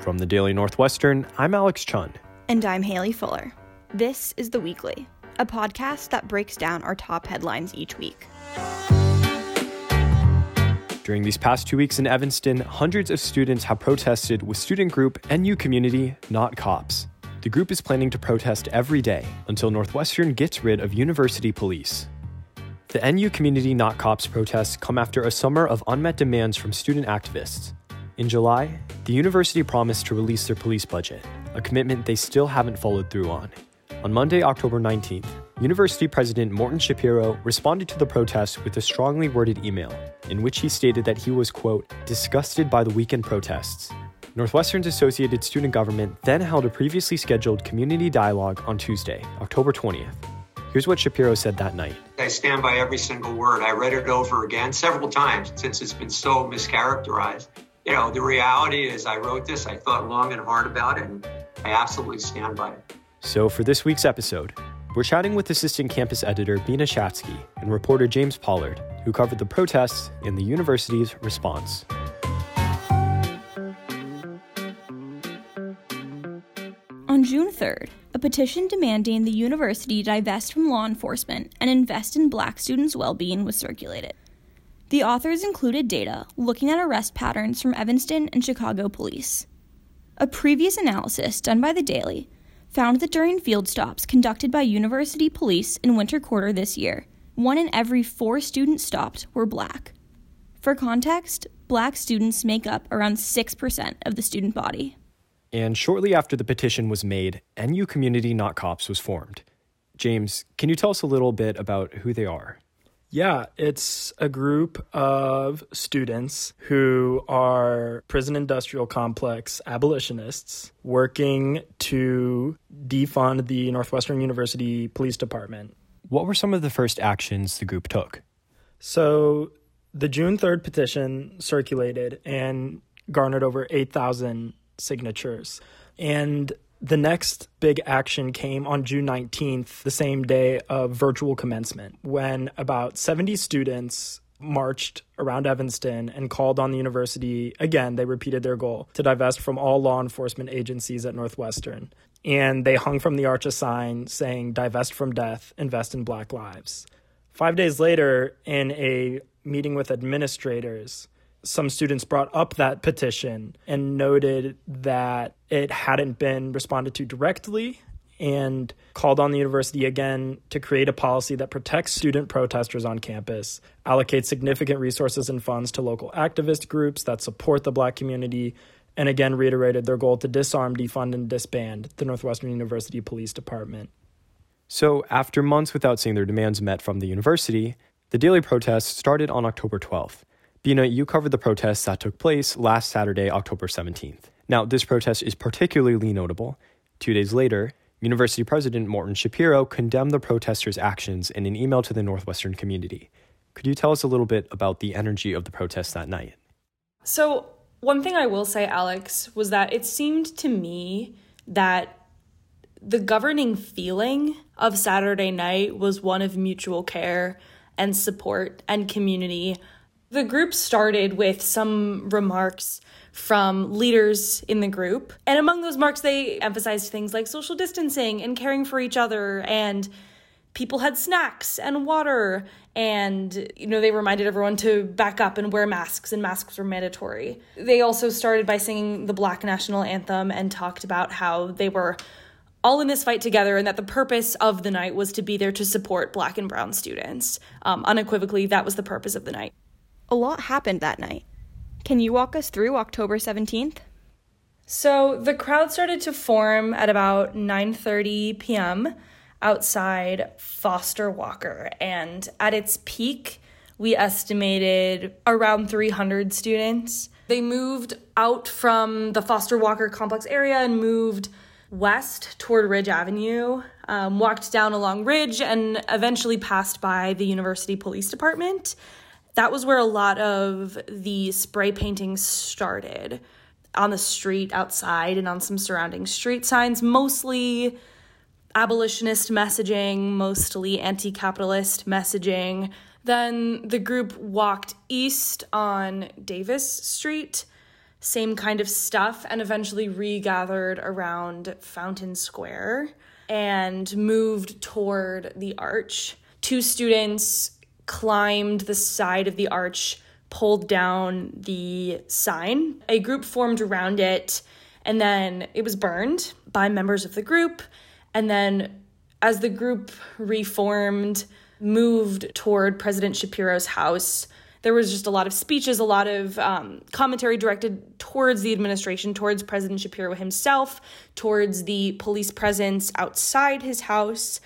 From the Daily Northwestern, I'm Alex Chun. And I'm Haley Fuller. This is The Weekly, a podcast that breaks down our top headlines each week. During these past two weeks in Evanston, hundreds of students have protested with student group NU Community, Not Cops. The group is planning to protest every day until Northwestern gets rid of university police. The NU Community Not Cops protests come after a summer of unmet demands from student activists. In July, the university promised to release their police budget, a commitment they still haven't followed through on. On Monday, October 19th, University President Morton Schapiro responded to the protest with a strongly worded email in which he stated that he was, quote, disgusted by the weekend protests. Northwestern's Associated Student Government then held a previously scheduled community dialogue on Tuesday, October 20th. Here's what Schapiro said that night. I stand by every single word. I read it over again several times since it's been so mischaracterized you know, the reality is I wrote this, I thought long and hard about it, and I absolutely stand by it. So, for this week's episode, we're chatting with assistant campus editor Bina Shatsky and reporter James Pollard, who covered the protests and the university's response. On June 3rd, a petition demanding the university divest from law enforcement and invest in black students' well being was circulated. The authors included data looking at arrest patterns from Evanston and Chicago police. A previous analysis done by the Daily found that during field stops conducted by university police in winter quarter this year, one in every four students stopped were black. For context, black students make up around 6% of the student body. And shortly after the petition was made, NU Community Not Cops was formed. James, can you tell us a little bit about who they are? Yeah, it's a group of students who are prison industrial complex abolitionists working to defund the Northwestern University Police Department. What were some of the first actions the group took? So, the June 3rd petition circulated and garnered over 8,000 signatures. And the next big action came on June 19th, the same day of virtual commencement, when about 70 students marched around Evanston and called on the university again. They repeated their goal to divest from all law enforcement agencies at Northwestern. And they hung from the arch a sign saying, Divest from death, invest in black lives. Five days later, in a meeting with administrators, some students brought up that petition and noted that it hadn't been responded to directly and called on the university again to create a policy that protects student protesters on campus, allocates significant resources and funds to local activist groups that support the black community, and again reiterated their goal to disarm, defund, and disband the Northwestern University Police Department. So, after months without seeing their demands met from the university, the daily protests started on October 12th. Bina, you covered the protests that took place last Saturday, October 17th. Now, this protest is particularly notable. Two days later, University President Morton Schapiro condemned the protesters' actions in an email to the Northwestern community. Could you tell us a little bit about the energy of the protests that night? So, one thing I will say, Alex, was that it seemed to me that the governing feeling of Saturday night was one of mutual care and support and community the group started with some remarks from leaders in the group. And among those marks, they emphasized things like social distancing and caring for each other. And people had snacks and water. And you know they reminded everyone to back up and wear masks and masks were mandatory. They also started by singing the black national anthem and talked about how they were all in this fight together and that the purpose of the night was to be there to support black and brown students. Um, unequivocally that was the purpose of the night a lot happened that night. Can you walk us through October 17th? So the crowd started to form at about 9:30 p.m. outside Foster Walker and at its peak we estimated around 300 students. They moved out from the Foster Walker complex area and moved west toward Ridge Avenue, um, walked down along Ridge, and eventually passed by the University Police Department that was where a lot of the spray painting started on the street outside and on some surrounding street signs, mostly abolitionist messaging, mostly anti capitalist messaging. Then the group walked east on Davis Street same kind of stuff and eventually regathered around Fountain Square and moved toward the arch. Two students climbed the side of the arch, pulled down the sign. A group formed around it, and then it was burned by members of the group. And then, as the group reformed, moved toward President Schapiro's house, there was just a lot of speeches, a lot of um, commentary directed towards the administration, towards President Schapiro himself, towards the police presence outside his house.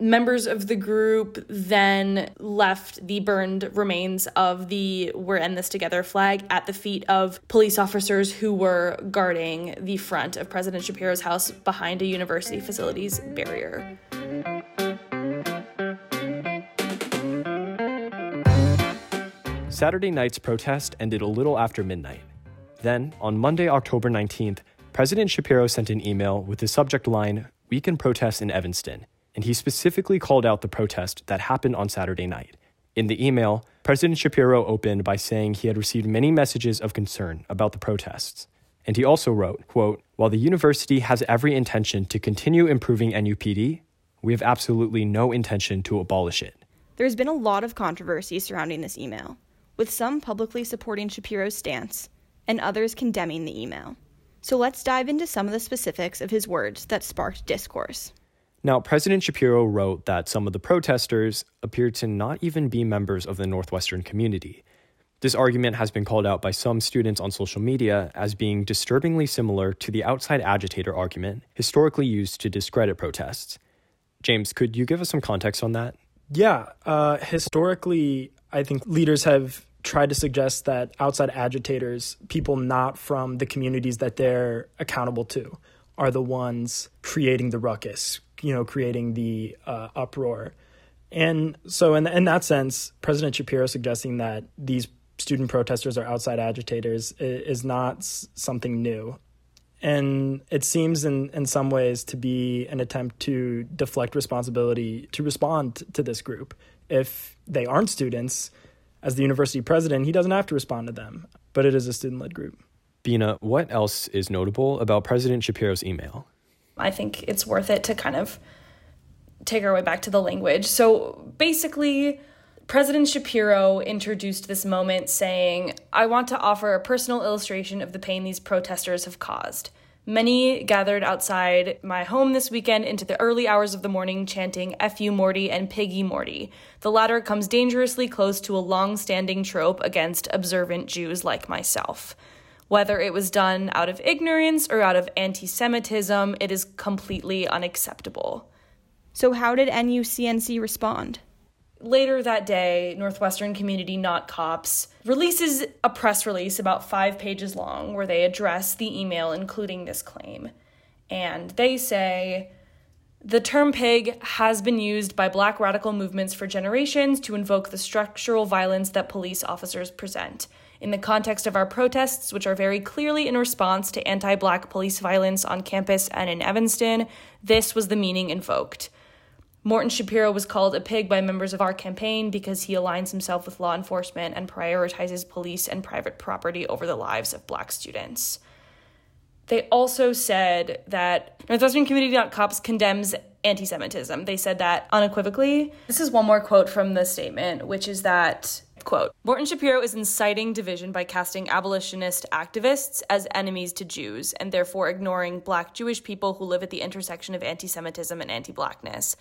Members of the group then left the burned remains of the We're in This Together flag at the feet of police officers who were guarding the front of President Schapiro's house behind a university facilities barrier. Saturday night's protest ended a little after midnight. Then, on Monday, October 19th, President Schapiro sent an email with the subject line, We can protest in Evanston, and he specifically called out the protest that happened on Saturday night. In the email, President Schapiro opened by saying he had received many messages of concern about the protests. And he also wrote, quote, While the university has every intention to continue improving NUPD, we have absolutely no intention to abolish it. There's been a lot of controversy surrounding this email with some publicly supporting Schapiro's stance and others condemning the email. So let's dive into some of the specifics of his words that sparked discourse. Now, President Schapiro wrote that some of the protesters appeared to not even be members of the Northwestern community. This argument has been called out by some students on social media as being disturbingly similar to the outside agitator argument historically used to discredit protests. James, could you give us some context on that? Yeah, uh, historically, I think leaders have tried to suggest that outside agitators, people not from the communities that they're accountable to, are the ones creating the ruckus, you know, creating the uh, uproar. And so, in, in that sense, President Schapiro suggesting that these student protesters are outside agitators is not something new. And it seems, in, in some ways, to be an attempt to deflect responsibility to respond to this group if they aren't students, as the university president, he doesn't have to respond to them, but it is a student led group. Bina, what else is notable about President Schapiro's email? I think it's worth it to kind of take our way back to the language. So basically, President Schapiro introduced this moment saying, I want to offer a personal illustration of the pain these protesters have caused. Many gathered outside my home this weekend into the early hours of the morning chanting F.U. Morty and Piggy Morty. The latter comes dangerously close to a long standing trope against observant Jews like myself. Whether it was done out of ignorance or out of anti Semitism, it is completely unacceptable. So, how did NUCNC respond? Later that day, Northwestern Community Not Cops releases a press release about five pages long where they address the email, including this claim. And they say the term pig has been used by black radical movements for generations to invoke the structural violence that police officers present. In the context of our protests, which are very clearly in response to anti black police violence on campus and in Evanston, this was the meaning invoked. Morton Schapiro was called a pig by members of our campaign because he aligns himself with law enforcement and prioritizes police and private property over the lives of black students. They also said that Northwestern Community Cops condemns anti Semitism. They said that unequivocally. This is one more quote from the statement, which is that quote Morton Schapiro is inciting division by casting abolitionist activists as enemies to Jews and therefore ignoring black Jewish people who live at the intersection of anti Semitism and anti blackness.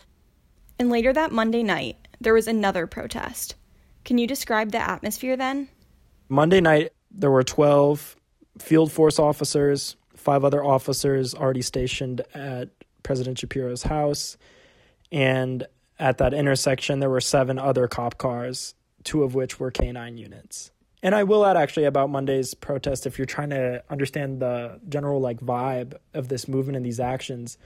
And later that Monday night, there was another protest. Can you describe the atmosphere then? Monday night, there were 12 field force officers, five other officers already stationed at President Schapiro's house. And at that intersection, there were seven other cop cars, two of which were canine units. And I will add actually about Monday's protest, if you're trying to understand the general like vibe of this movement and these actions,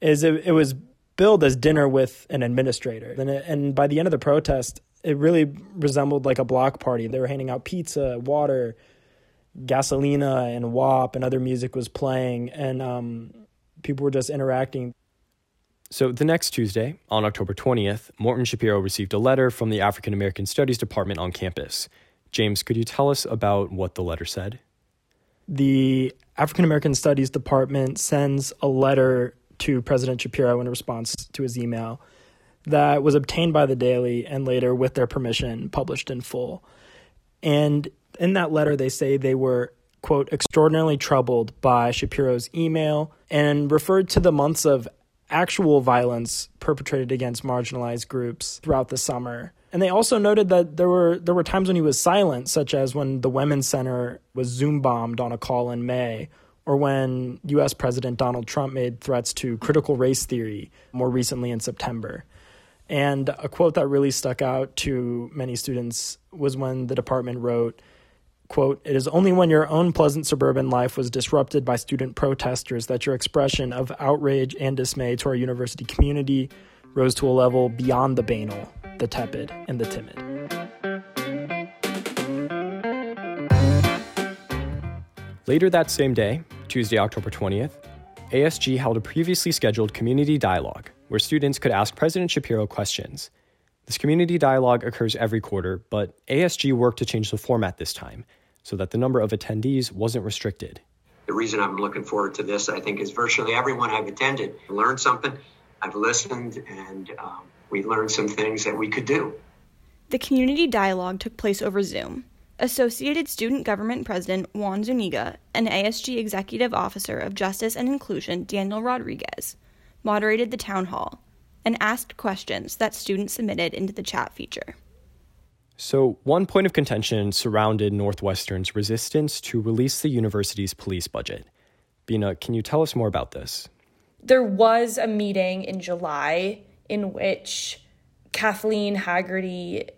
is it, it was billed as dinner with an administrator. And, it, and by the end of the protest, it really resembled like a block party. They were handing out pizza, water, gasolina, and WAP, and other music was playing, and um, people were just interacting. So the next Tuesday, on October 20th, Morton Schapiro received a letter from the African American Studies Department on campus. James, could you tell us about what the letter said? the African American Studies Department sends a letter to President Schapiro in response to his email that was obtained by the Daily and later, with their permission, published in full. And in that letter, they say they were, quote, extraordinarily troubled by Schapiro's email and referred to the months of actual violence perpetrated against marginalized groups throughout the summer. And they also noted that there were there were times when he was silent, such as when the Women's Center was Zoom bombed on a call in May, or when US President Donald Trump made threats to critical race theory more recently in September. And a quote that really stuck out to many students was when the department wrote, quote, It is only when your own pleasant suburban life was disrupted by student protesters that your expression of outrage and dismay to our university community rose to a level beyond the banal, the tepid, and the timid. Later that same day, Tuesday, October 20th, ASG held a previously scheduled community dialogue where students could ask President Schapiro questions. This community dialogue occurs every quarter, but ASG worked to change the format this time so that the number of attendees wasn't restricted. The reason I'm looking forward to this, I think, is virtually everyone I've attended learned something. I've listened, and um, we learned some things that we could do. The community dialogue took place over Zoom. Associated Student Government President Juan Zuniga and ASG Executive Officer of Justice and Inclusion Daniel Rodriguez moderated the town hall and asked questions that students submitted into the chat feature. So, one point of contention surrounded Northwestern's resistance to release the university's police budget. Bina, can you tell us more about this? There was a meeting in July in which Kathleen Hagerty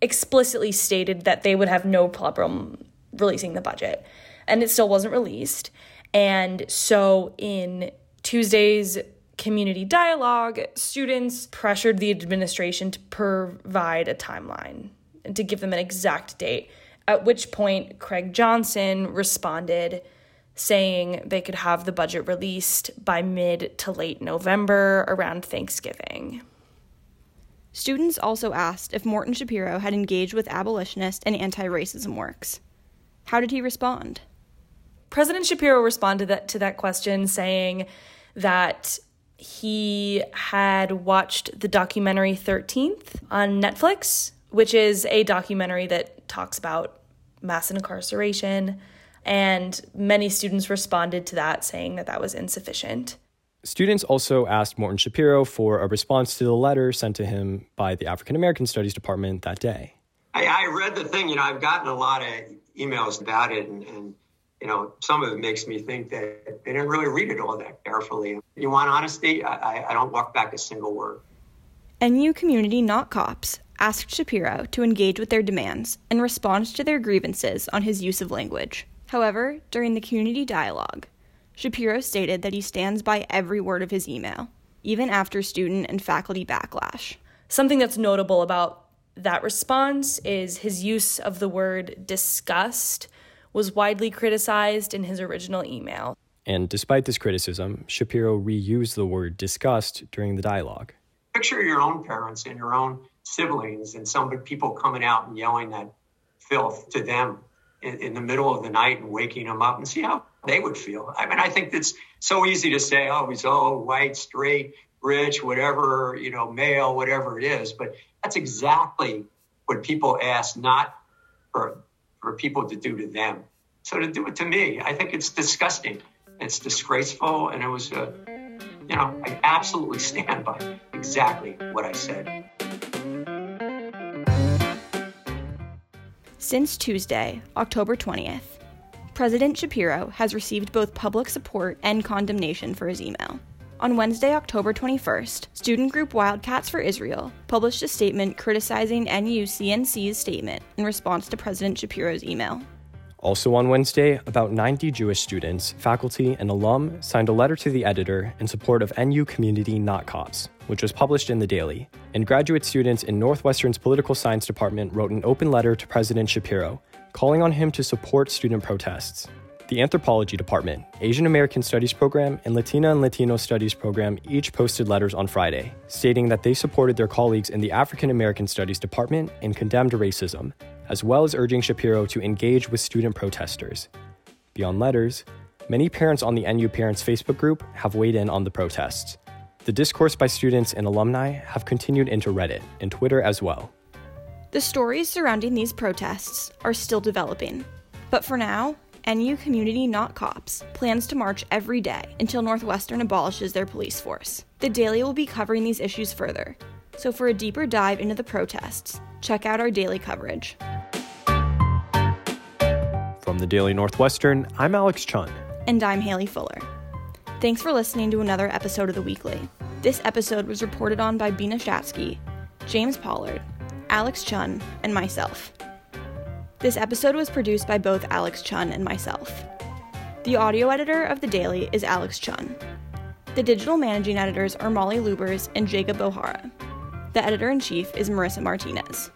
explicitly stated that they would have no problem releasing the budget, and it still wasn't released. And so, in Tuesday's community dialogue, students pressured the administration to provide a timeline and to give them an exact date. At which point, Craig Johnson responded saying they could have the budget released by mid to late November around Thanksgiving. Students also asked if Morton Schapiro had engaged with abolitionist and anti racism works. How did he respond? President Schapiro responded that, to that question saying that he had watched the documentary 13th on Netflix, which is a documentary that talks about mass incarceration. And many students responded to that saying that that was insufficient. Students also asked Morton Schapiro for a response to the letter sent to him by the African American Studies Department that day. I, I, read the thing, you know, I've gotten a lot of emails about it, and, and you know, some of it makes me think that they didn't really read it all that carefully. You want honesty? I, I don't walk back a single word. NU Community Not Cops asked Schapiro to engage with their demands and respond to their grievances on his use of language. However, during the community dialogue, Schapiro stated that he stands by every word of his email, even after student and faculty backlash. Something that's notable about that response is his use of the word disgust was widely criticized in his original email. And despite this criticism, Schapiro reused the word disgust during the dialogue. Picture your own parents and your own siblings and some people coming out and yelling that filth to them in, in the middle of the night and waking them up and see how they would feel. I mean, I think it's so easy to say, oh, he's all white, straight, rich, whatever, you know, male, whatever it is. But that's exactly what people ask, not for, for people to do to them. So to do it to me, I think it's disgusting. It's disgraceful. And it was, a, you know, I absolutely stand by exactly what I said. Since Tuesday, October 20th, President Schapiro has received both public support and condemnation for his email. On Wednesday, October 21st, student group Wildcats for Israel published a statement criticizing NUCNC's statement in response to President Schapiro's email. Also on Wednesday, about 90 Jewish students, faculty, and alum signed a letter to the editor in support of NU Community Not Cops, which was published in the Daily. And graduate students in Northwestern's Political Science Department wrote an open letter to President Schapiro, calling on him to support student protests. The Anthropology Department, Asian American Studies Program, and Latina and Latino Studies Program each posted letters on Friday, stating that they supported their colleagues in the African American Studies Department and condemned racism, as well as urging Schapiro to engage with student protesters. Beyond letters, many parents on the NU Parents Facebook group have weighed in on the protests. The discourse by students and alumni have continued into Reddit and Twitter as well. The stories surrounding these protests are still developing, but for now, NU Community Not Cops plans to march every day until Northwestern abolishes their police force. The Daily will be covering these issues further, so for a deeper dive into the protests, check out our daily coverage. From the Daily Northwestern, I'm Alex Chun. And I'm Haley Fuller. Thanks for listening to another episode of The Weekly. This episode was reported on by Bina Shatsky, James Pollard, Alex Chun, and myself. This episode was produced by both Alex Chun and myself. The audio editor of The Daily is Alex Chun. The digital managing editors are Molly Lubers and Jacob O'Hara. The editor in chief is Marissa Martinez.